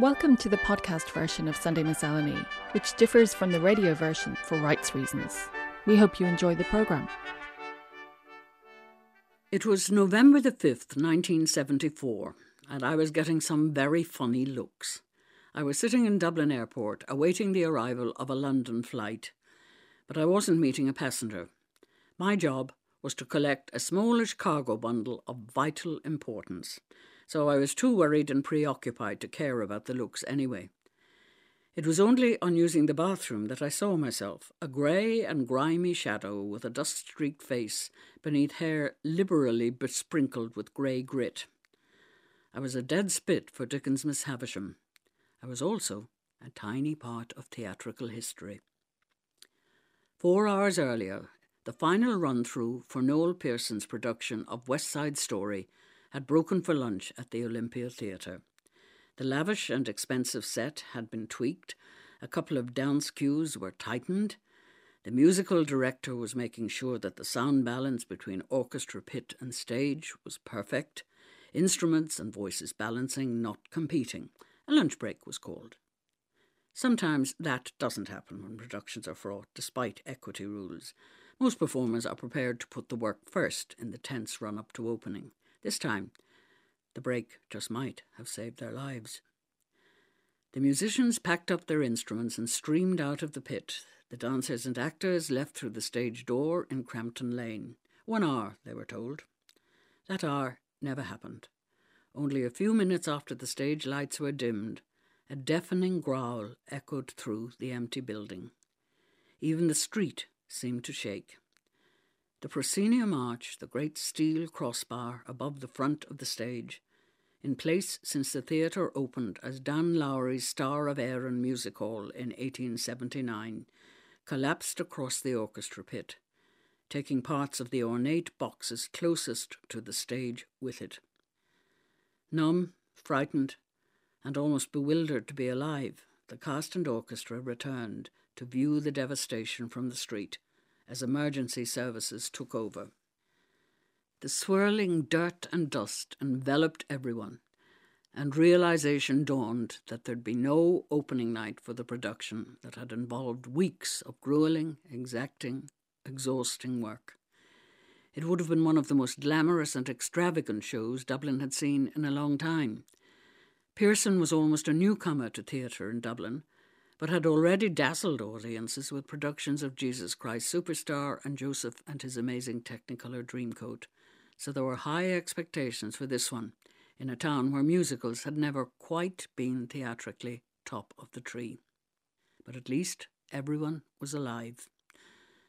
Welcome to the podcast version of Sunday Miscellany, which differs from the radio version for rights reasons. We hope you enjoy the programme. It was November the 5th, 1974, and I was getting some very funny looks. I was sitting in Dublin Airport awaiting the arrival of a London flight, but I wasn't meeting a passenger. My job was to collect a smallish cargo bundle of vital importance so I was too worried and preoccupied to care about the looks anyway. It was only on using the bathroom that I saw myself, a grey and grimy shadow with a dust streaked face beneath hair liberally besprinkled with grey grit. I was a dead spit for Dickens' Miss Havisham. I was also a tiny part of theatrical history. Four hours earlier, the final run through for Noel Pearson's production of West Side Story had broken for lunch at the Olympia Theatre. The lavish and expensive set had been tweaked, a couple of dance cues were tightened, the musical director was making sure that the sound balance between orchestra pit and stage was perfect, instruments and voices balancing, not competing. A lunch break was called. Sometimes that doesn't happen when productions are fraught, despite equity rules. Most performers are prepared to put the work first in the tense run up to opening. This time, the break just might have saved their lives. The musicians packed up their instruments and streamed out of the pit. The dancers and actors left through the stage door in Crampton Lane. One hour, they were told. That hour never happened. Only a few minutes after the stage lights were dimmed, a deafening growl echoed through the empty building. Even the street seemed to shake. The proscenium arch, the great steel crossbar above the front of the stage, in place since the theatre opened as Dan Lowrey's Star of Erin Music Hall in 1879, collapsed across the orchestra pit, taking parts of the ornate boxes closest to the stage with it. Numb, frightened, and almost bewildered to be alive, the cast and orchestra returned to view the devastation from the street as emergency services took over. The swirling dirt and dust enveloped everyone, and realization dawned that there'd be no opening night for the production that had involved weeks of grueling, exacting, exhausting work. It would have been one of the most glamorous and extravagant shows Dublin had seen in a long time. Pearson was almost a newcomer to theatre in Dublin but had already dazzled audiences with productions of Jesus Christ Superstar and Joseph and his amazing Technicolor Dreamcoat. So there were high expectations for this one, in a town where musicals had never quite been theatrically top of the tree. But at least everyone was alive.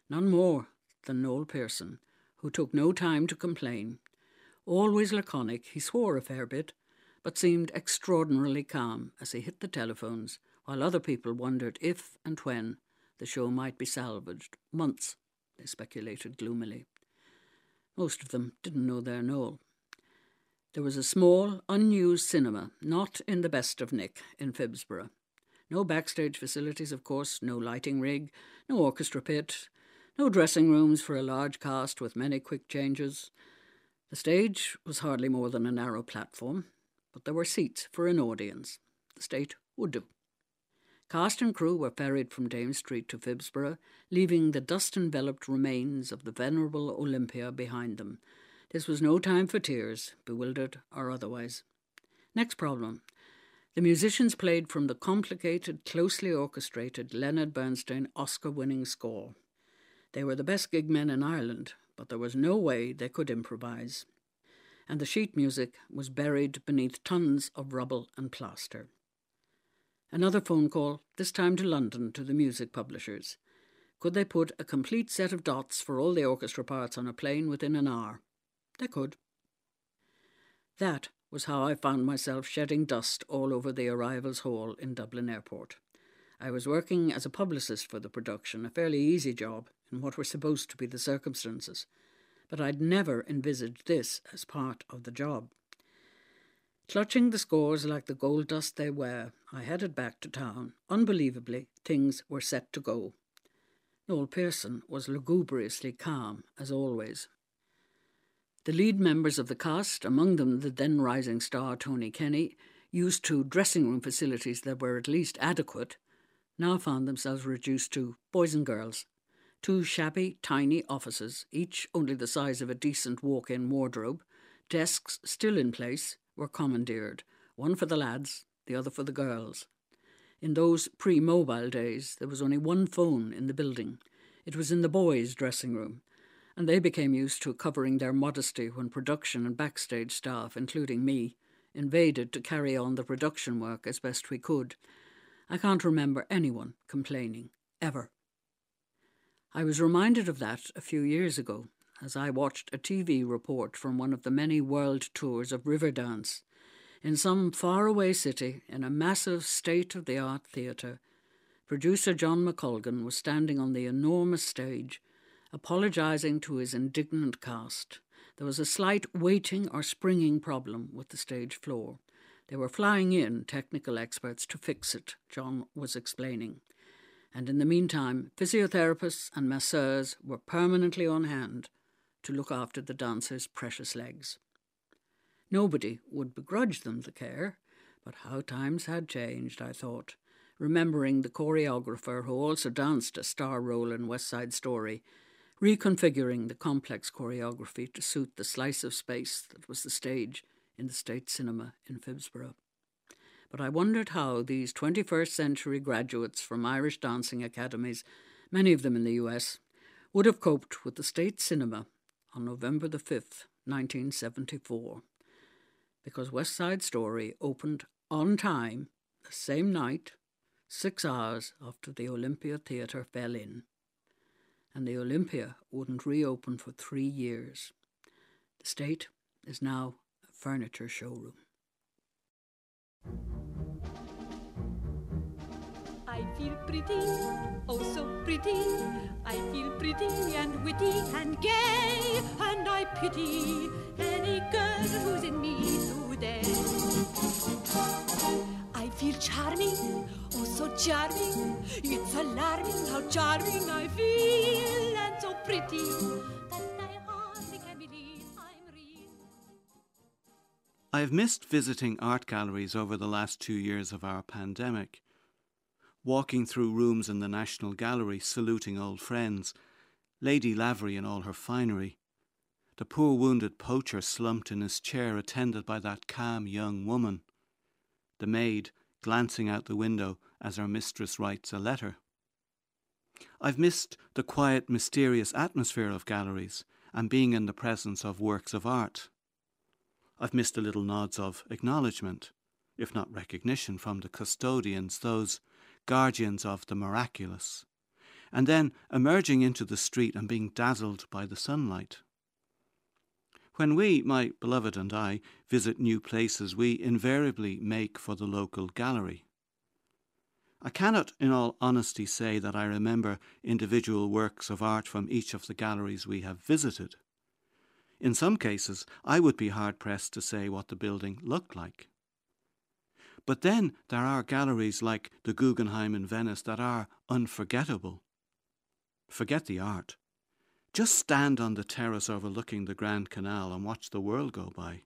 None more than Noel Pearson, who took no time to complain. Always laconic, he swore a fair bit, but seemed extraordinarily calm as he hit the telephones while other people wondered if and when the show might be salvaged. Months, they speculated gloomily. Most of them didn't know their Noel. There was a small, unused cinema, not in the best of nick, in Phibsborough. No backstage facilities, of course, no lighting rig, no orchestra pit, no dressing rooms for a large cast with many quick changes. The stage was hardly more than a narrow platform, but there were seats for an audience. The state would do. Cast and crew were ferried from Dame Street to Phibsborough, leaving the dust enveloped remains of the venerable Olympia behind them. This was no time for tears, bewildered or otherwise. Next problem. The musicians played from the complicated, closely orchestrated Leonard Bernstein Oscar winning score. They were the best gig men in Ireland, but there was no way they could improvise. And the sheet music was buried beneath tons of rubble and plaster. Another phone call, this time to London, to the music publishers. Could they put a complete set of dots for all the orchestra parts on a plane within an hour? They could. That was how I found myself shedding dust all over the arrivals hall in Dublin Airport. I was working as a publicist for the production, a fairly easy job in what were supposed to be the circumstances, but I'd never envisaged this as part of the job. Clutching the scores like the gold dust they were, I headed back to town. Unbelievably, things were set to go. Noel Pearson was lugubriously calm, as always. The lead members of the cast, among them the then rising star Tony Kenny, used to dressing room facilities that were at least adequate, now found themselves reduced to boys and girls. Two shabby, tiny offices, each only the size of a decent walk in wardrobe, desks still in place, were commandeered, one for the lads, the other for the girls. In those pre mobile days, there was only one phone in the building. It was in the boys' dressing room, and they became used to covering their modesty when production and backstage staff, including me, invaded to carry on the production work as best we could. I can't remember anyone complaining, ever. I was reminded of that a few years ago as I watched a TV report from one of the many world tours of Riverdance. In some faraway city, in a massive state of the art theatre, producer John McColgan was standing on the enormous stage apologising to his indignant cast. There was a slight weighting or springing problem with the stage floor. They were flying in technical experts to fix it, John was explaining. And in the meantime, physiotherapists and masseurs were permanently on hand to look after the dancers' precious legs. Nobody would begrudge them the care, but how times had changed, I thought, remembering the choreographer who also danced a star role in West Side Story reconfiguring the complex choreography to suit the slice of space that was the stage in the State Cinema in Phibsborough. But I wondered how these 21st century graduates from Irish dancing academies, many of them in the US, would have coped with the State Cinema on November the 5th, 1974. Because West Side Story opened on time the same night, six hours after the Olympia Theatre fell in and the Olympia wouldn't reopen for three years. The state is now a furniture showroom. I feel pretty, oh so pretty. I feel pretty and witty and gay, and I pity any girl who's in me today. I feel charming, oh so charming. It's alarming how charming I feel, and so pretty I. I've missed visiting art galleries over the last two years of our pandemic. Walking through rooms in the National Gallery, saluting old friends, Lady Lavery in all her finery, the poor wounded poacher slumped in his chair, attended by that calm young woman the maid glancing out the window as her mistress writes a letter. I've missed the quiet, mysterious atmosphere of galleries and being in the presence of works of art. I've missed the little nods of acknowledgement, if not recognition, from the custodians, those guardians of the miraculous, and then emerging into the street and being dazzled by the sunlight. When we, my beloved and I, visit new places, we invariably make for the local gallery. I cannot, in all honesty, say that I remember individual works of art from each of the galleries we have visited. In some cases, I would be hard pressed to say what the building looked like. But then there are galleries like the Guggenheim in Venice that are unforgettable. Forget the art. Just stand on the terrace overlooking the Grand Canal and watch the world go by.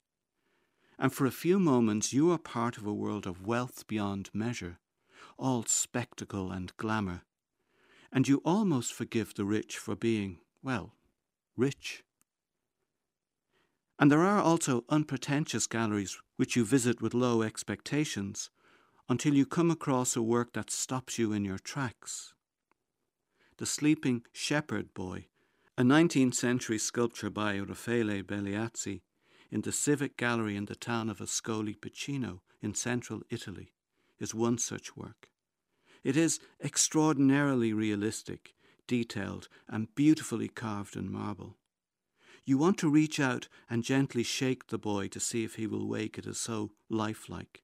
And for a few moments you are part of a world of wealth beyond measure, all spectacle and glamour. And you almost forgive the rich for being, well, rich. And there are also unpretentious galleries which you visit with low expectations until you come across a work that stops you in your tracks. The Sleeping Shepherd Boy a 19th century sculpture by Raffaele Belliazzi in the Civic Gallery in the town of Ascoli Piceno in central Italy is one such work. It is extraordinarily realistic, detailed, and beautifully carved in marble. You want to reach out and gently shake the boy to see if he will wake. It is so lifelike.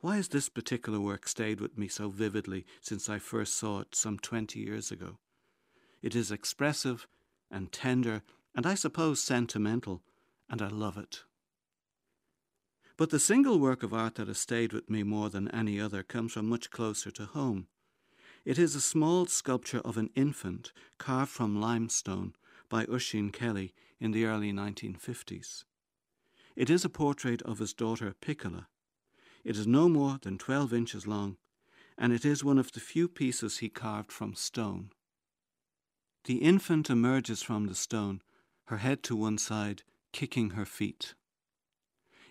Why has this particular work stayed with me so vividly since I first saw it some twenty years ago? It is expressive and tender, and I suppose sentimental, and I love it. But the single work of art that has stayed with me more than any other comes from much closer to home. It is a small sculpture of an infant carved from limestone by Oisin Kelly in the early 1950s. It is a portrait of his daughter Piccola. It is no more than 12 inches long, and it is one of the few pieces he carved from stone. The infant emerges from the stone, her head to one side, kicking her feet.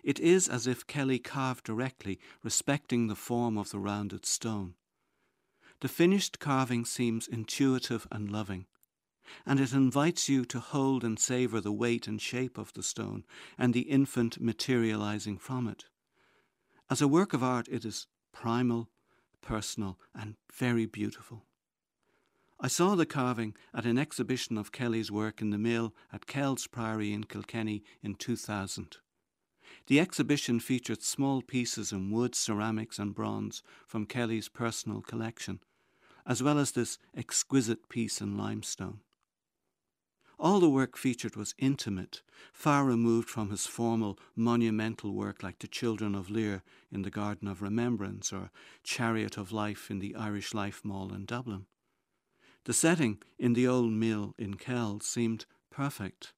It is as if Kelly carved directly, respecting the form of the rounded stone. The finished carving seems intuitive and loving, and it invites you to hold and savour the weight and shape of the stone and the infant materializing from it. As a work of art, it is primal, personal, and very beautiful. I saw the carving at an exhibition of Kelly's work in the mill at Kells Priory in Kilkenny in 2000. The exhibition featured small pieces in wood, ceramics, and bronze from Kelly's personal collection, as well as this exquisite piece in limestone. All the work featured was intimate, far removed from his formal, monumental work like The Children of Lir in the Garden of Remembrance or Chariot of Life in the Irish Life Mall in Dublin. The setting in the old mill in Kells seemed perfect.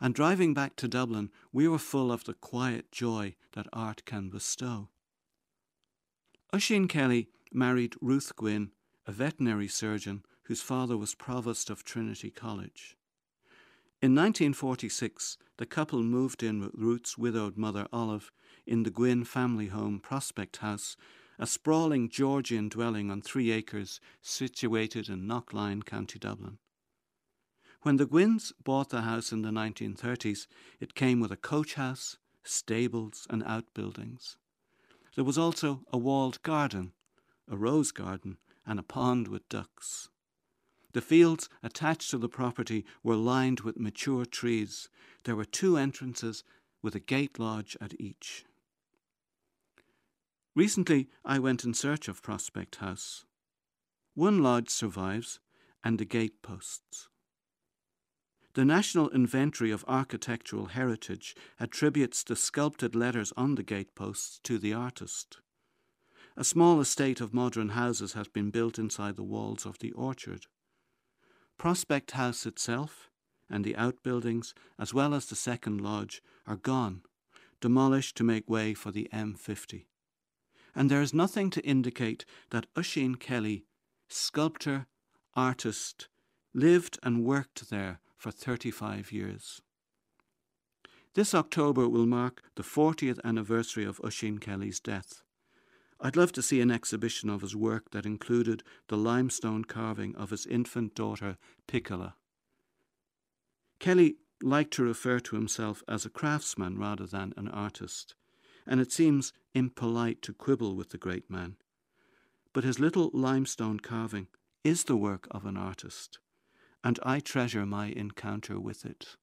And driving back to Dublin, we were full of the quiet joy that art can bestow. Oisin Kelly married Ruth Gwynn, a veterinary surgeon whose father was provost of Trinity College. In 1946, the couple moved in with Ruth's widowed mother Olive in the Gwynn family home Prospect House a sprawling Georgian dwelling on three acres situated in Knocklyon, County Dublin. When the Gwynns bought the house in the 1930s, it came with a coach house, stables, and outbuildings. There was also a walled garden, a rose garden, and a pond with ducks. The fields attached to the property were lined with mature trees. There were two entrances with a gate lodge at each. Recently, I went in search of Prospect House. One lodge survives, and the gate posts. The National Inventory of Architectural Heritage attributes the sculpted letters on the gateposts to the artist. A small estate of modern houses has been built inside the walls of the orchard. Prospect House itself and the outbuildings, as well as the second lodge, are gone, demolished to make way for the M50 and there is nothing to indicate that Oisin Kelly, sculptor, artist, lived and worked there for 35 years. This October will mark the 40th anniversary of Oisin Kelly's death. I'd love to see an exhibition of his work that included the limestone carving of his infant daughter, Piccola. Kelly liked to refer to himself as a craftsman rather than an artist and it seems impolite to quibble with the great man. But his little limestone carving is the work of an artist, and I treasure my encounter with it.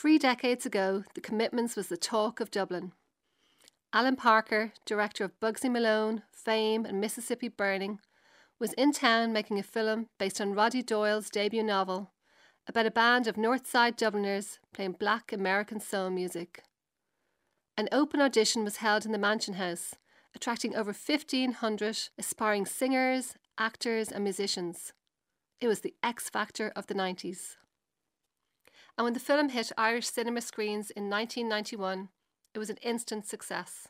Three decades ago, The Commitments was the talk of Dublin. Alan Parker, director of Bugsy Malone, Fame, and Mississippi Burning, was in town making a film based on Roddy Doyle's debut novel about a band of North Side Dubliners playing black American soul music. An open audition was held in the Mansion House, attracting over 1,500 aspiring singers, actors, and musicians. It was the X Factor of the 90s and when the film hit Irish cinema screens in 1991, it was an instant success.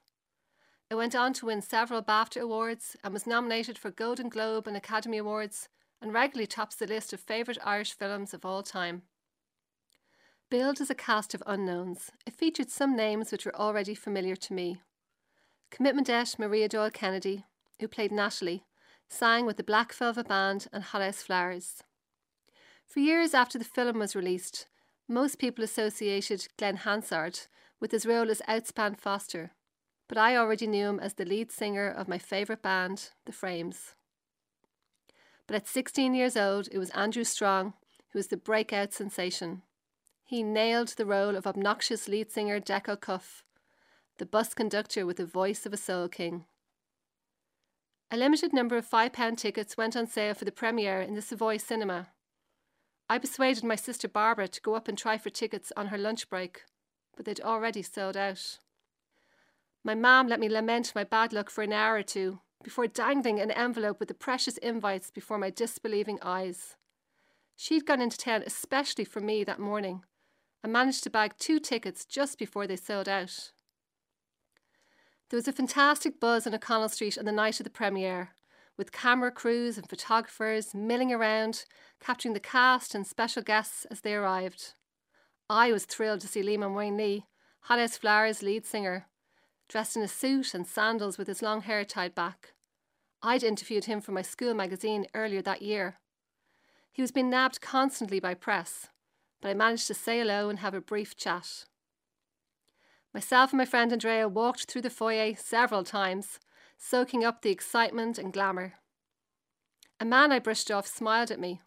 It went on to win several BAFTA awards and was nominated for Golden Globe and Academy Awards and regularly tops the list of favourite Irish films of all time. Billed as a cast of unknowns, it featured some names which were already familiar to me. Commitmentette Maria Doyle Kennedy, who played Natalie, sang with the Black Velvet Band and Hothouse Flowers. For years after the film was released, most people associated Glen Hansard with his role as Outspan Foster, but I already knew him as the lead singer of my favourite band, The Frames. But at 16 years old, it was Andrew Strong who was the breakout sensation. He nailed the role of obnoxious lead singer Deco Cuffe, the bus conductor with the voice of a soul king. A limited number of £5 tickets went on sale for the premiere in the Savoy Cinema. I persuaded my sister Barbara to go up and try for tickets on her lunch break, but they'd already sold out. My mam let me lament my bad luck for an hour or two before dangling an envelope with the precious invites before my disbelieving eyes. She'd gone into town especially for me that morning and managed to bag two tickets just before they sold out. There was a fantastic buzz on O'Connell Street on the night of the premiere, with camera crews and photographers milling around, capturing the cast and special guests as they arrived. I was thrilled to see Liam Ó Maonlaí, Hot House Flowers lead singer, dressed in a suit and sandals with his long hair tied back. I'd interviewed him for my school magazine earlier that year. He was being nabbed constantly by press, but I managed to say hello and have a brief chat. Myself and my friend Andrea walked through the foyer several times, soaking up the excitement and glamour. A man I brushed off smiled at me.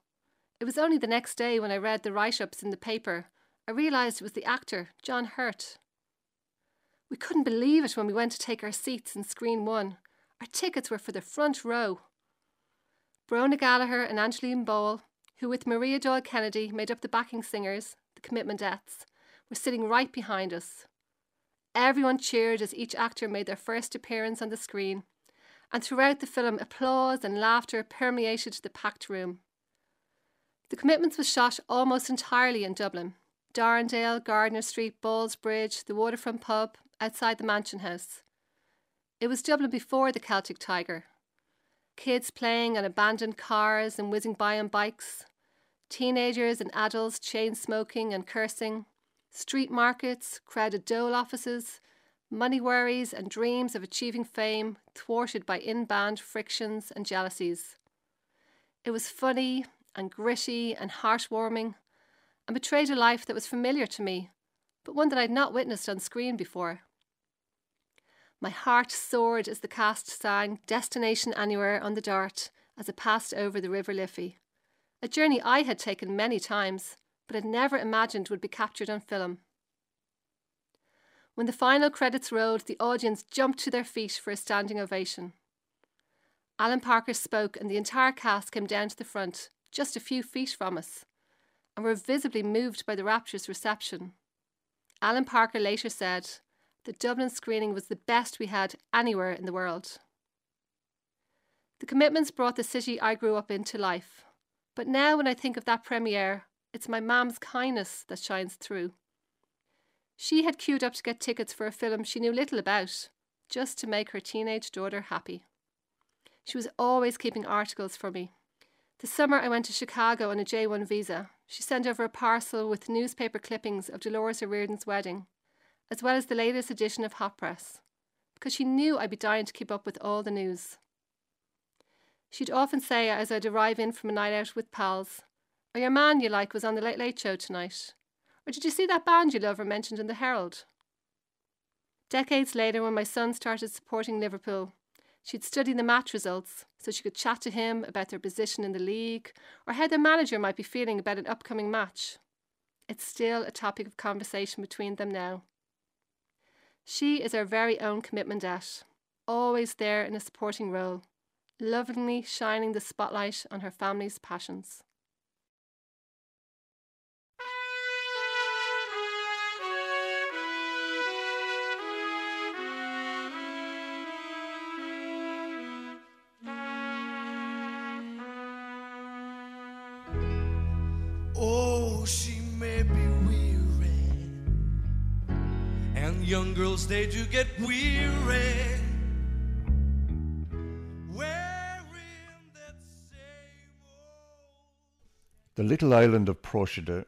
It was only the next day when I read the write ups in the paper I realised it was the actor, John Hurt. We couldn't believe it when we went to take our seats in screen one. Our tickets were for the front row. Bronagh Gallagher and Angeline Ball, who with Maria Doyle Kennedy made up the backing singers, the Commitmentettes, were sitting right behind us. Everyone cheered as each actor made their first appearance on the screen, and throughout the film, applause and laughter permeated the packed room. The Commitments was shot almost entirely in Dublin. Darndale, Gardiner Street, Ballsbridge, the waterfront pub, outside the Mansion House. It was Dublin before the Celtic Tiger. Kids playing on abandoned cars and whizzing by on bikes, teenagers and adults chain smoking and cursing, street markets, crowded dole offices, money worries and dreams of achieving fame thwarted by in band frictions and jealousies. It was funny and gritty and heartwarming and betrayed a life that was familiar to me, but one that I'd not witnessed on screen before. My heart soared as the cast sang Destination Anywhere on the Dart as it passed over the River Liffey, a journey I had taken many times, but had never imagined would be captured on film. When the final credits rolled, the audience jumped to their feet for a standing ovation. Alan Parker spoke, and the entire cast came down to the front, just a few feet from us, and were visibly moved by the rapturous reception. Alan Parker later said, the Dublin screening was the best we had anywhere in the world. The commitments brought the city I grew up in to life. But now, when I think of that premiere, it's my mam's kindness that shines through. She had queued up to get tickets for a film she knew little about, just to make her teenage daughter happy. She was always keeping articles for me. The summer I went to Chicago on a J1 visa, she sent over a parcel with newspaper clippings of Dolores O'Riordan's wedding as well as the latest edition of Hot Press, because she knew I'd be dying to keep up with all the news. She'd often say as I'd arrive in from a night out with pals, Oh, your man you like was on the Late Late Show tonight. Or did you see that band you love or mentioned in the Herald? Decades later, when my son started supporting Liverpool, she'd study the match results so she could chat to him about their position in the league or how their manager might be feeling about an upcoming match. It's still a topic of conversation between them now. She is our very own Commitmentette, always there in a supporting role, lovingly shining the spotlight on her family's passions. Young girls they do get weary. The little island of Procida,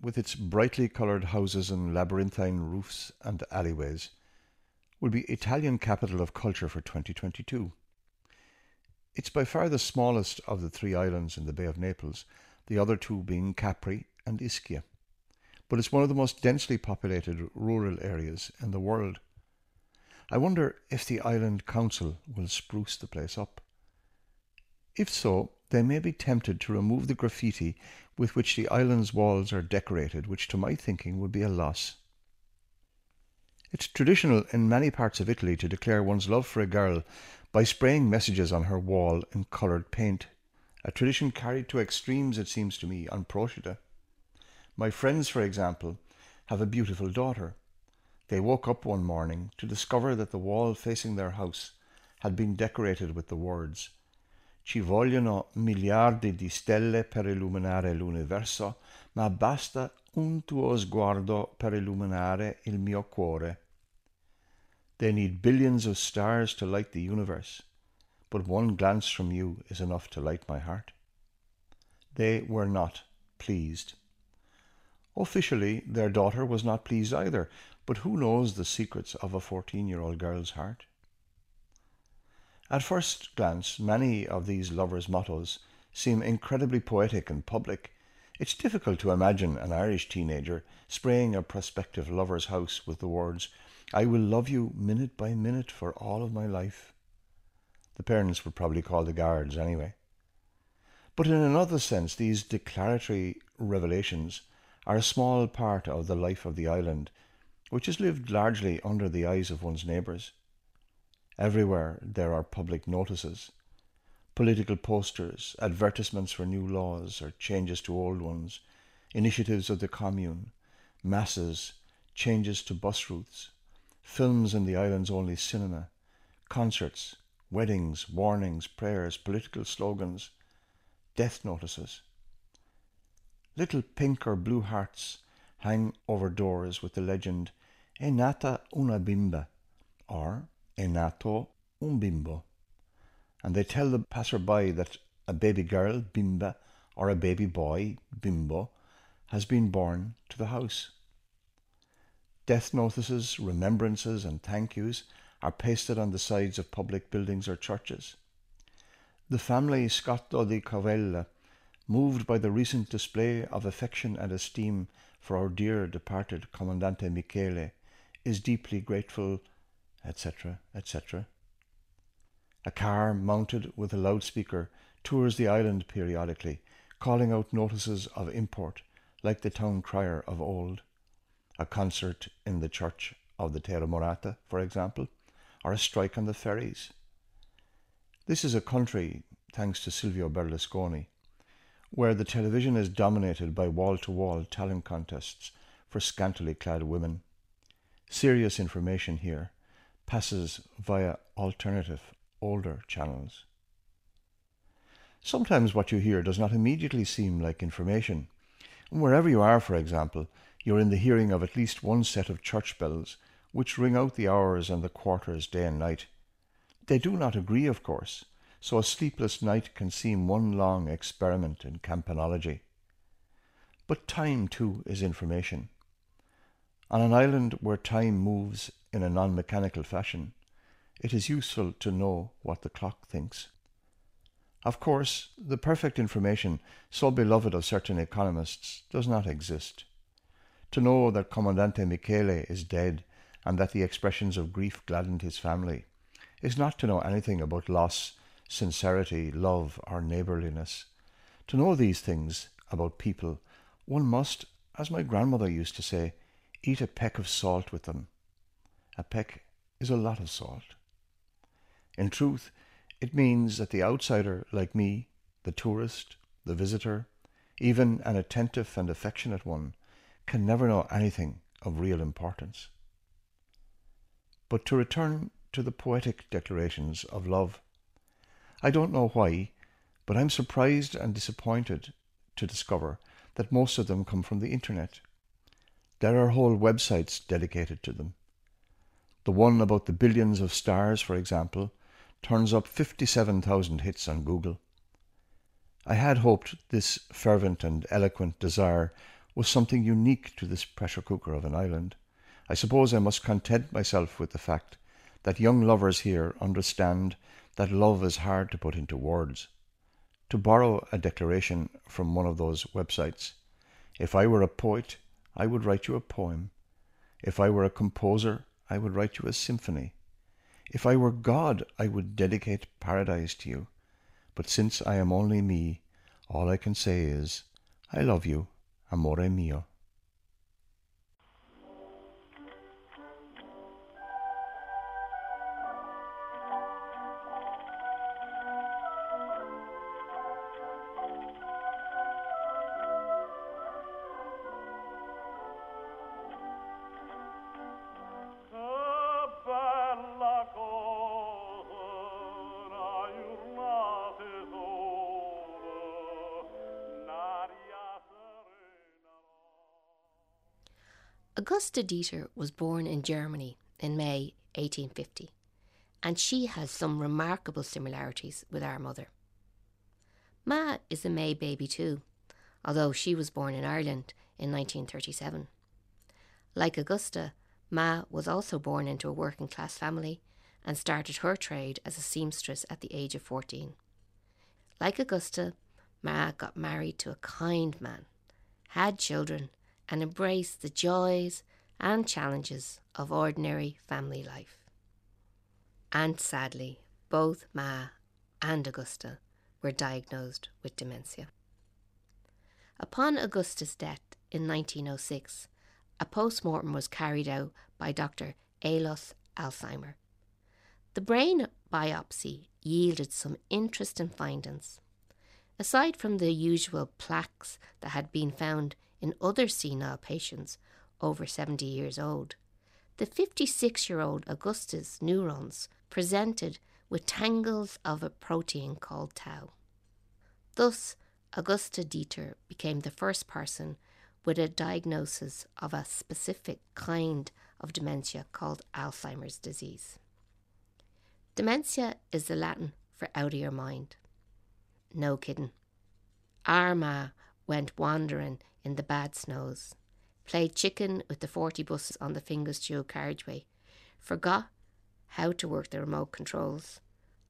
with its brightly coloured houses and labyrinthine roofs and alleyways, will be Italian capital of culture for 2022. It's by far the smallest of the three islands in the Bay of Naples, the other two being Capri and Ischia but it's one of the most densely populated rural areas in the world. I wonder if the island council will spruce the place up. If so, they may be tempted to remove the graffiti with which the island's walls are decorated, which to my thinking would be a loss. It's traditional in many parts of Italy to declare one's love for a girl by spraying messages on her wall in coloured paint, a tradition carried to extremes, it seems to me, on Procida. My friends, for example, have a beautiful daughter. They woke up one morning to discover that the wall facing their house had been decorated with the words Ci vogliono miliardi di stelle per illuminare l'universo, ma basta un tuo sguardo per illuminare il mio cuore. They need billions of stars to light the universe, but one glance from you is enough to light my heart. They were not pleased. Officially, their daughter was not pleased either, but who knows the secrets of a 14 year old girl's heart? At first glance, many of these lovers' mottos seem incredibly poetic and public, it's difficult to imagine an Irish teenager spraying a prospective lover's house with the words, I will love you minute by minute for all of my life. The parents would probably call the guards anyway. But in another sense, these declaratory revelations are a small part of the life of the island, which is lived largely under the eyes of one's neighbours. Everywhere there are public notices, political posters, advertisements for new laws or changes to old ones, initiatives of the commune, masses, changes to bus routes, films in the island's only cinema, concerts, weddings, warnings, prayers, political slogans, death notices. Little pink or blue hearts hang over doors with the legend È nata una bimba or È nato un bimbo and they tell the passerby that a baby girl, Bimba, or a baby boy, Bimbo, has been born to the house. Death notices, remembrances, and thank yous are pasted on the sides of public buildings or churches. The family Scotto di Cavella, moved by the recent display of affection and esteem for our dear departed Commandante Michele, is deeply grateful, etc., etc. A car mounted with a loudspeaker tours the island periodically, calling out notices of import, like the town crier of old. A concert in the church of the Terra Murata, for example, or a strike on the ferries. This is a country, thanks to Silvio Berlusconi, where the television is dominated by wall to wall talent contests for scantily clad women. Serious information here passes via alternative older channels. Sometimes what you hear does not immediately seem like information. Wherever you are, for example, you're in the hearing of at least one set of church bells which ring out the hours and the quarters day and night. They do not agree, of course, so a sleepless night can seem one long experiment in campanology. But time, too, is information. On an island where time moves in a non mechanical fashion, it is useful to know what the clock thinks. Of course, the perfect information so beloved of certain economists does not exist. To know that Commandante Michele is dead and that the expressions of grief gladdened his family is not to know anything about loss, sincerity, love, or neighbourliness. To know these things about people, one must, as my grandmother used to say, eat a peck of salt with them. A peck is a lot of salt. In truth, it means that the outsider like me, the tourist, the visitor, even an attentive and affectionate one, can never know anything of real importance. But to return to the poetic declarations of love, I don't know why, but I'm surprised and disappointed to discover that most of them come from the internet. There are whole websites dedicated to them. The one about the billions of stars, for example, turns up 57,000 hits on Google. I had hoped this fervent and eloquent desire was something unique to this pressure cooker of an island. I suppose I must content myself with the fact that young lovers here understand that love is hard to put into words. To borrow a declaration from one of those websites, if I were a poet, I would write you a poem. If I were a composer, I would write you a symphony. If I were God, I would dedicate paradise to you. But since I am only me, all I can say is, I love you, amore mio. Augusta Deter was born in Germany in May 1850, and she has some remarkable similarities with our mother. Ma is a May baby too, although she was born in Ireland in 1937. Like Augusta, Ma was also born into a working class family and started her trade as a seamstress at the age of 14. Like Augusta, Ma got married to a kind man, had children, and embrace the joys and challenges of ordinary family life. And sadly, both Ma and Augusta were diagnosed with dementia. Upon Augusta's death in 1906, a post mortem was carried out by Dr. Alois Alzheimer. The brain biopsy yielded some interesting findings. Aside from the usual plaques that had been found in other senile patients over 70 years old, the 56 year old Augustus neurons presented with tangles of a protein called tau. Thus, Augusta Deter became the first person with a diagnosis of a specific kind of dementia called Alzheimer's disease. Dementia is the Latin for out of your mind. No kidding. Our ma went wandering in the bad snows, played chicken with the 40 buses on the Finglas carriageway, forgot how to work the remote controls,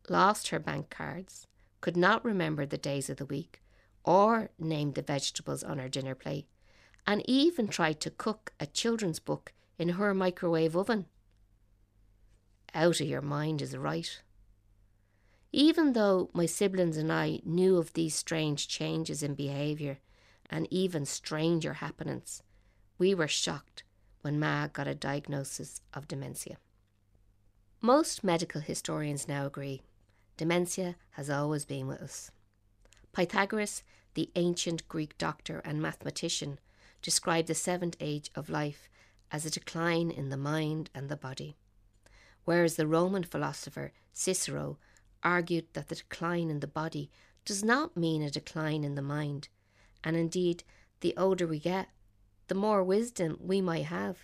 lost her bank cards, could not remember the days of the week, or name the vegetables on her dinner plate, and even tried to cook a children's book in her microwave oven. Out of your mind is right. Even though my siblings and I knew of these strange changes in behaviour and even stranger happenings, we were shocked when Ma got a diagnosis of dementia. Most medical historians now agree dementia has always been with us. Pythagoras, the ancient Greek doctor and mathematician, described the seventh age of life as a decline in the mind and the body, whereas the Roman philosopher Cicero argued that the decline in the body does not mean a decline in the mind, and indeed, the older we get, the more wisdom we might have.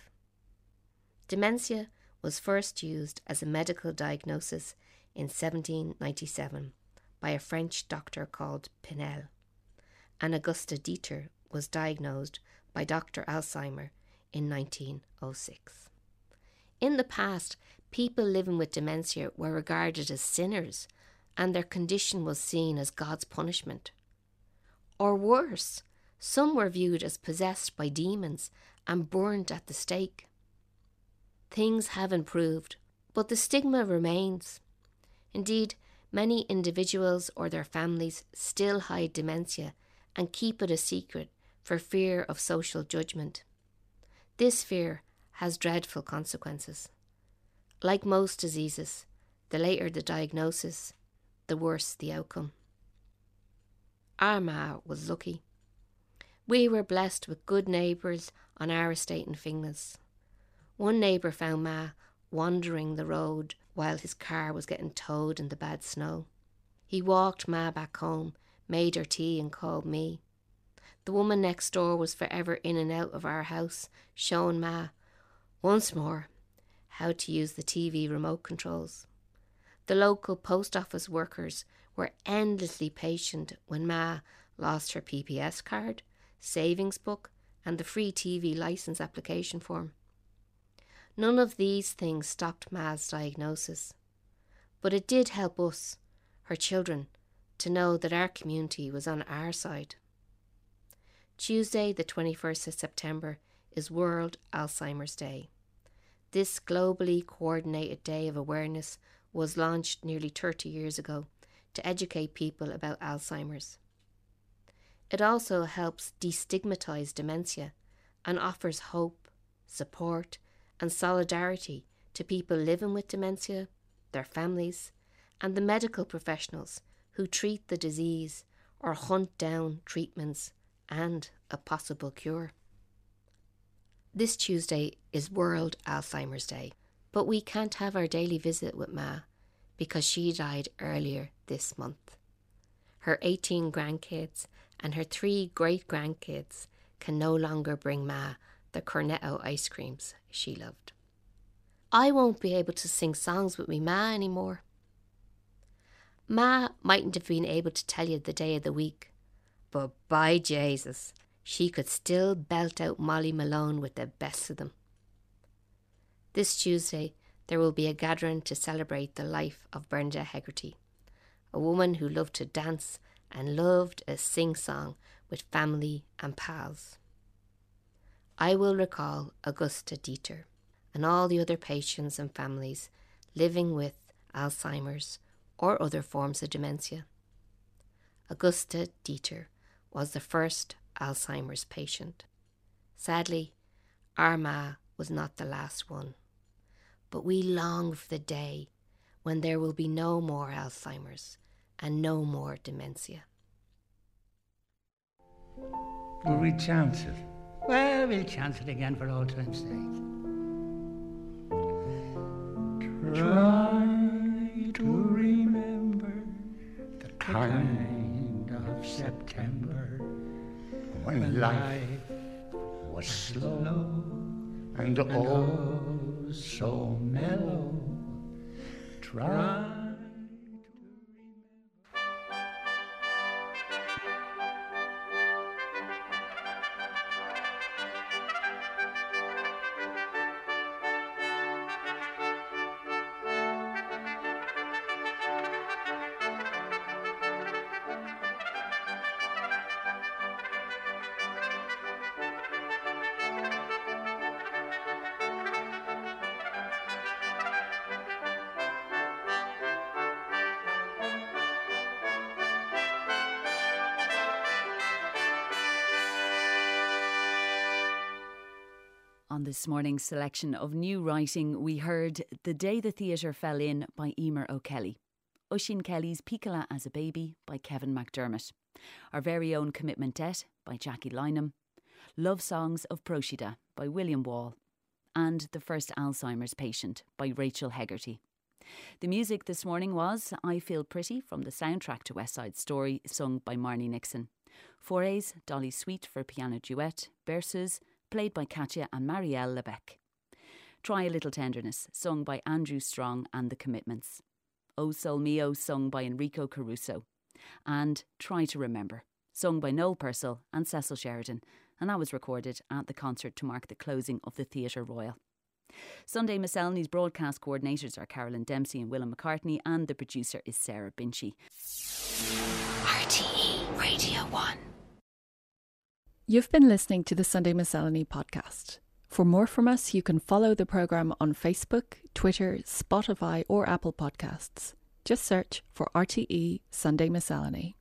Dementia was first used as a medical diagnosis in 1797 by a French doctor called Pinel, and Augusta Deter was diagnosed by Dr. Alzheimer in 1906. In the past, people living with dementia were regarded as sinners, and their condition was seen as God's punishment. Or worse, some were viewed as possessed by demons and burned at the stake. Things have improved, but the stigma remains. Indeed, many individuals or their families still hide dementia and keep it a secret for fear of social judgment. This fear has dreadful consequences. Like most diseases, the later the diagnosis, the worse the outcome. Our ma was lucky. We were blessed with good neighbours on our estate in Finglas. One neighbour found Ma wandering the road while his car was getting towed in the bad snow. He walked Ma back home, made her tea, and called me. The woman next door was forever in and out of our house, showing Ma, once more, how to use the TV remote controls. The local post office workers were endlessly patient when Ma lost her PPS card, savings book, and the free TV license application form. None of these things stopped Ma's diagnosis, but it did help us, her children, to know that our community was on our side. Tuesday, the 21st of September, is World Alzheimer's Day. This globally coordinated day of awareness was launched nearly 30 years ago to educate people about Alzheimer's. It also helps destigmatize dementia and offers hope, support, and solidarity to people living with dementia, their families, and the medical professionals who treat the disease or hunt down treatments and a possible cure. This Tuesday is World Alzheimer's Day, but we can't have our daily visit with Ma because she died earlier this month. Her 18 grandkids and her three great grandkids can no longer bring Ma the cornetto ice creams she loved. I won't be able to sing songs with me ma anymore. Ma mightn't have been able to tell you the day of the week, but by Jesus, she could still belt out Molly Malone with the best of them. This Tuesday, there will be a gathering to celebrate the life of Brenda Hegarty, a woman who loved to dance and loved a sing song with family and pals. I will recall Augusta Deter and all the other patients and families living with Alzheimer's or other forms of dementia. Augusta Deter was the first Alzheimer's patient. Sadly, Ma was not the last one. But we long for the day when there will be no more Alzheimer's and no more dementia. Will we chance it? Well, we'll chance it again for all time's sake. Try to remember the kind of September when life was slow and oh so mellow. Try. Morning's selection of new writing, we heard The Day the Theatre Fell In by Emer O'Kelly, Oisin Kelly's Piccola as a Baby by Kevin McDermott, Our Very Own Commitment Debt by Jackie Lynham, Love Songs of Procida by William Wall, and The First Alzheimer's Patient by Rachel Hegarty. The music this morning was I Feel Pretty from the soundtrack to West Side Story, sung by Marni Nixon. Fauré's, Dolly Suite for piano duet, Berceuse, played by Katia and Marielle Labèque. Try a Little Tenderness, sung by Andrew Strong and The Commitments. O Sol Mio, sung by Enrico Caruso. And Try to Remember, sung by Noel Purcell and Cecil Sheridan, and that was recorded at the concert to mark the closing of the Theatre Royal. Sunday Miscellany's broadcast coordinators are Carolyn Dempsey and Willem McCartney, and the producer is Sarah Binchy. RTE Radio 1. You've been listening to the Sunday Miscellany podcast. For more from us, you can follow the programme on Facebook, Twitter, Spotify, or Apple Podcasts. Just search for RTE Sunday Miscellany.